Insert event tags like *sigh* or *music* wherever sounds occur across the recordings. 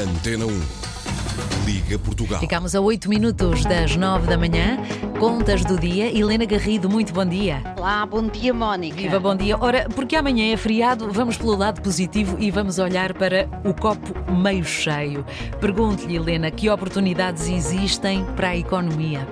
Antena 1. Liga Portugal. Ficamos a 8 minutos das 9 da manhã. Contas do dia. Helena Garrido, muito bom dia. Olá, bom dia, Mónica. Viva, bom dia. Ora, porque amanhã é feriado, vamos pelo lado positivo e vamos olhar para o copo meio cheio. Pergunto-lhe, Helena, que oportunidades existem para a economia?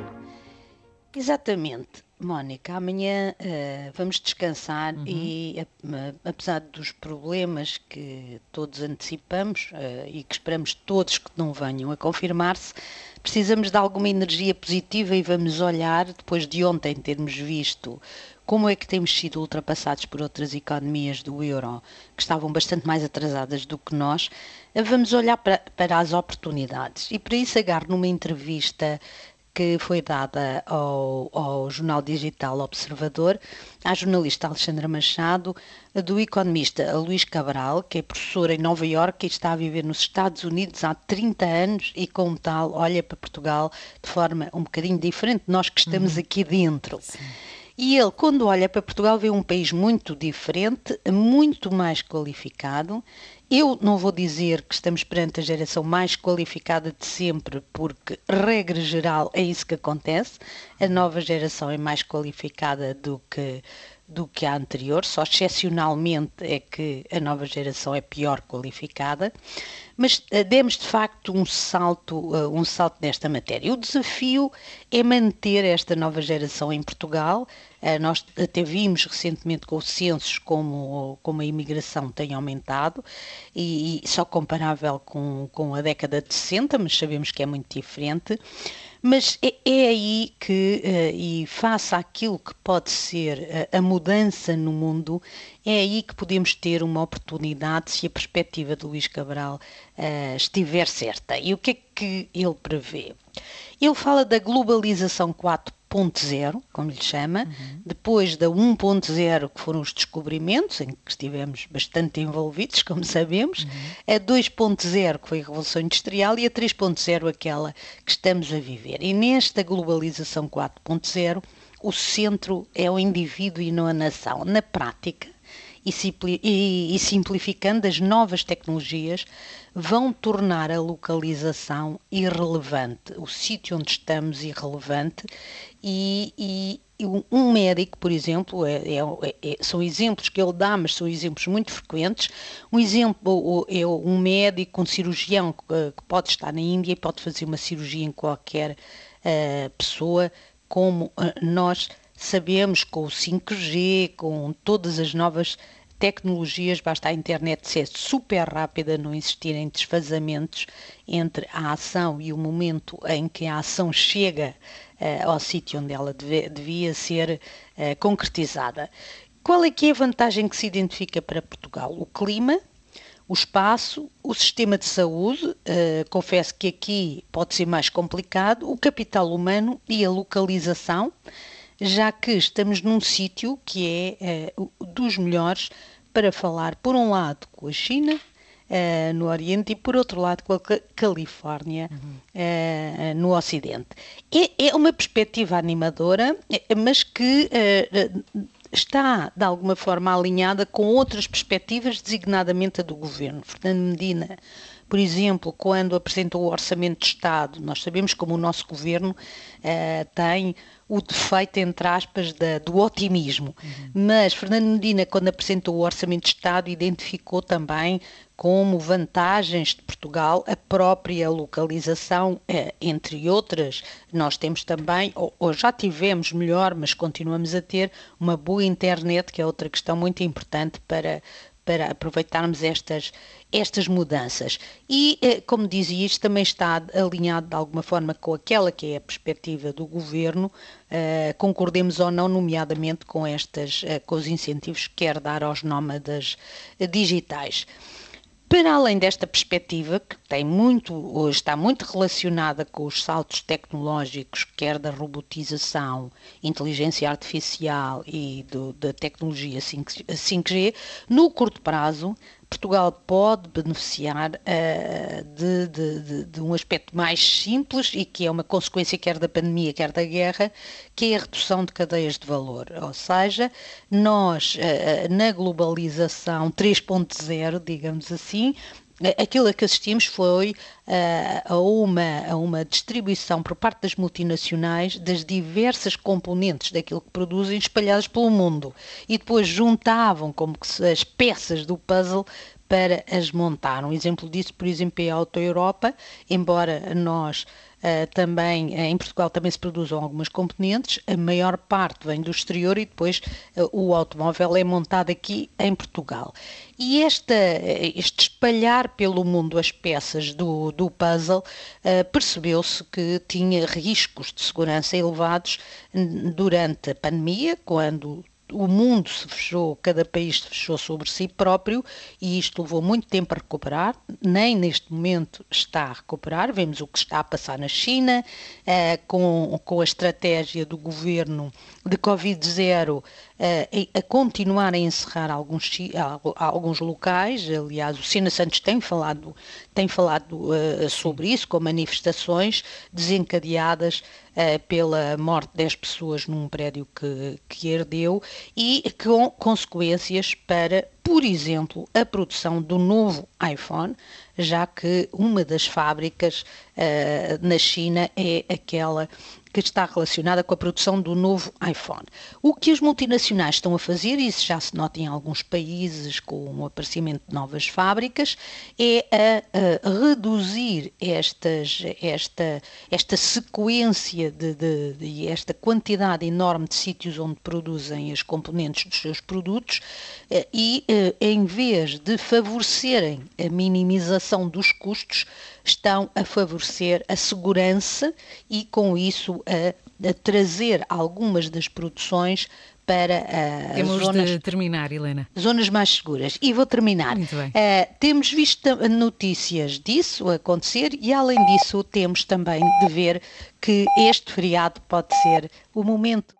Exatamente. Mónica, amanhã uh, vamos descansar uhum. e, uh, apesar dos problemas que todos antecipamos uh, e que esperamos todos que não venham a confirmar-se, precisamos de alguma energia positiva e vamos olhar, depois de ontem termos visto como é que temos sido ultrapassados por outras economias do euro que estavam bastante mais atrasadas do que nós, vamos olhar para, para as oportunidades. E para isso agarro numa entrevista que foi dada ao, ao, Jornal Digital Observador à jornalista Alexandra Machado, do economista Luís Cabral, que é professor em Nova Iorque e está a viver nos Estados Unidos há 30 anos e, como tal, olha para Portugal de forma um bocadinho diferente de nós que estamos uhum. aqui dentro. Sim. E ele, quando olha para Portugal, vê um país muito diferente, muito mais qualificado eu não vou dizer que estamos perante a geração mais qualificada de sempre, porque, regra geral, é isso que acontece. A nova geração é mais qualificada do que, do que a anterior, só excepcionalmente é que a nova geração é pior qualificada. Mas uh, demos de facto um salto, uh, um salto nesta matéria. O desafio é manter esta nova geração em Portugal, eh, nós até vimos recentemente com os censos como, como a imigração tem aumentado e, e só comparável com, com a década de 60, mas sabemos que é muito diferente. Mas é, é aí que, uh, e face àquilo que pode ser uh, a mudança no mundo, é aí que podemos ter uma oportunidade se a perspectiva de Luís Cabral estiver certa. E o que é que ele prevê? Ele fala da globalização 4 1.0, como lhe chama, uhum. depois da 1.0, que foram os descobrimentos, em que estivemos bastante envolvidos, *laughs* como sabemos, uhum. a 2.0, que foi a Revolução Industrial, e a 3.0, aquela que estamos a viver. E nesta globalização 4.0, o centro é o indivíduo e não a nação. Na prática, e, simplificando, as novas tecnologias vão tornar a localização irrelevante, o sítio onde estamos irrelevante e, e, um médico, por exemplo, é, é, é, são exemplos que ele dá, mas são exemplos muito frequentes. Um exemplo é um médico, um cirurgião que, que pode estar na Índia e pode fazer uma cirurgia em qualquer uh, pessoa, como uh, nós sabemos com o 5G, com todas as novas tecnologias, basta a internet ser super rápida, não existirem desfazamentos entre a ação e o momento em que a ação chega uh, ao sítio onde ela deve, devia ser uh, concretizada. Qual é que é a vantagem que se identifica para Portugal? O clima, o espaço, o sistema de saúde, uh, confesso que aqui pode ser mais complicado, o capital humano e a localização, já que estamos num sítio que é uh, dos melhores para falar, por um lado, com a China, uh, no Oriente, e por outro lado, com a Califórnia, uhum. uh, no Ocidente. É, é, uma perspectiva animadora, mas que está, de alguma forma, alinhada com outras perspectivas, designadamente a do governo. Fernando Medina por exemplo, quando apresentou o Orçamento de Estado, nós sabemos como o nosso governo uh, tem o defeito, entre aspas, da, do otimismo. Uhum. Mas Fernando Medina, quando apresentou o Orçamento de Estado, identificou também como vantagens de Portugal a própria localização, eh, entre outras. Nós temos também, ou, já tivemos melhor, mas continuamos a ter uma boa internet, que é outra questão muito importante para, para aproveitarmos estas, estas mudanças. E, eh, como dizia, isto também está alinhado de alguma forma com aquela que é a perspectiva do governo, uh, concordemos ou não, nomeadamente com, estas, uh, com os incentivos que quer dar aos nómadas digitais. Para além desta perspectiva, que tem muito, está muito relacionada com os saltos tecnológicos, quer da robotização, inteligência artificial e do, da tecnologia 5G, no curto prazo Portugal pode beneficiar uh, de, de, de, de, um aspecto mais simples e que é uma consequência quer da pandemia, quer da guerra, que é a redução de cadeias de valor. Ou seja, nós, uh, na globalização 3.0, digamos assim, aquilo a que assistimos foi uh, a, uma, a uma distribuição por parte das multinacionais das diversas componentes daquilo que produzem espalhadas pelo mundo e depois juntavam como que as peças do puzzle para as montar. Um exemplo disso, por exemplo, é a Auto Europa, embora nós também uh, em Portugal também se produzem algumas componentes, a maior parte vem do exterior e depois uh, o automóvel é montado aqui em Portugal. E esta, este espalhar pelo mundo as peças do, do puzzle percebeu-se que tinha riscos de segurança elevados durante a pandemia, quando o mundo se fechou, cada país se fechou sobre si próprio e isto levou muito tempo a recuperar, nem neste momento está a recuperar. Vemos o que está a passar na China, eh, com, com a estratégia do governo de Covid-0 eh, a continuar a encerrar alguns, alguns locais. Aliás, o Sina Santos tem falado, tem falado uh, sobre isso, com manifestações desencadeadas uh, pela morte de 10 pessoas num prédio que, que herdeu e com consequências para por exemplo, a produção do novo iPhone, já que uma das fábricas uh, na China é aquela que está relacionada com a produção do novo iPhone. O que as multinacionais estão a fazer, e isso já se nota em alguns países com o aparecimento de novas fábricas, é a, a reduzir estas, esta, esta sequência de, de, de, esta quantidade enorme de sítios onde produzem as componentes dos seus produtos uh, e uh, em vez de favorecerem a minimização dos custos, estão a favorecer a segurança e, com isso, a, a trazer algumas das produções para uh, temos zonas, de terminar, Helena. zonas mais seguras. E vou terminar. Muito bem. Uh, temos visto notícias disso acontecer e, além disso, temos também de ver que este feriado pode ser o momento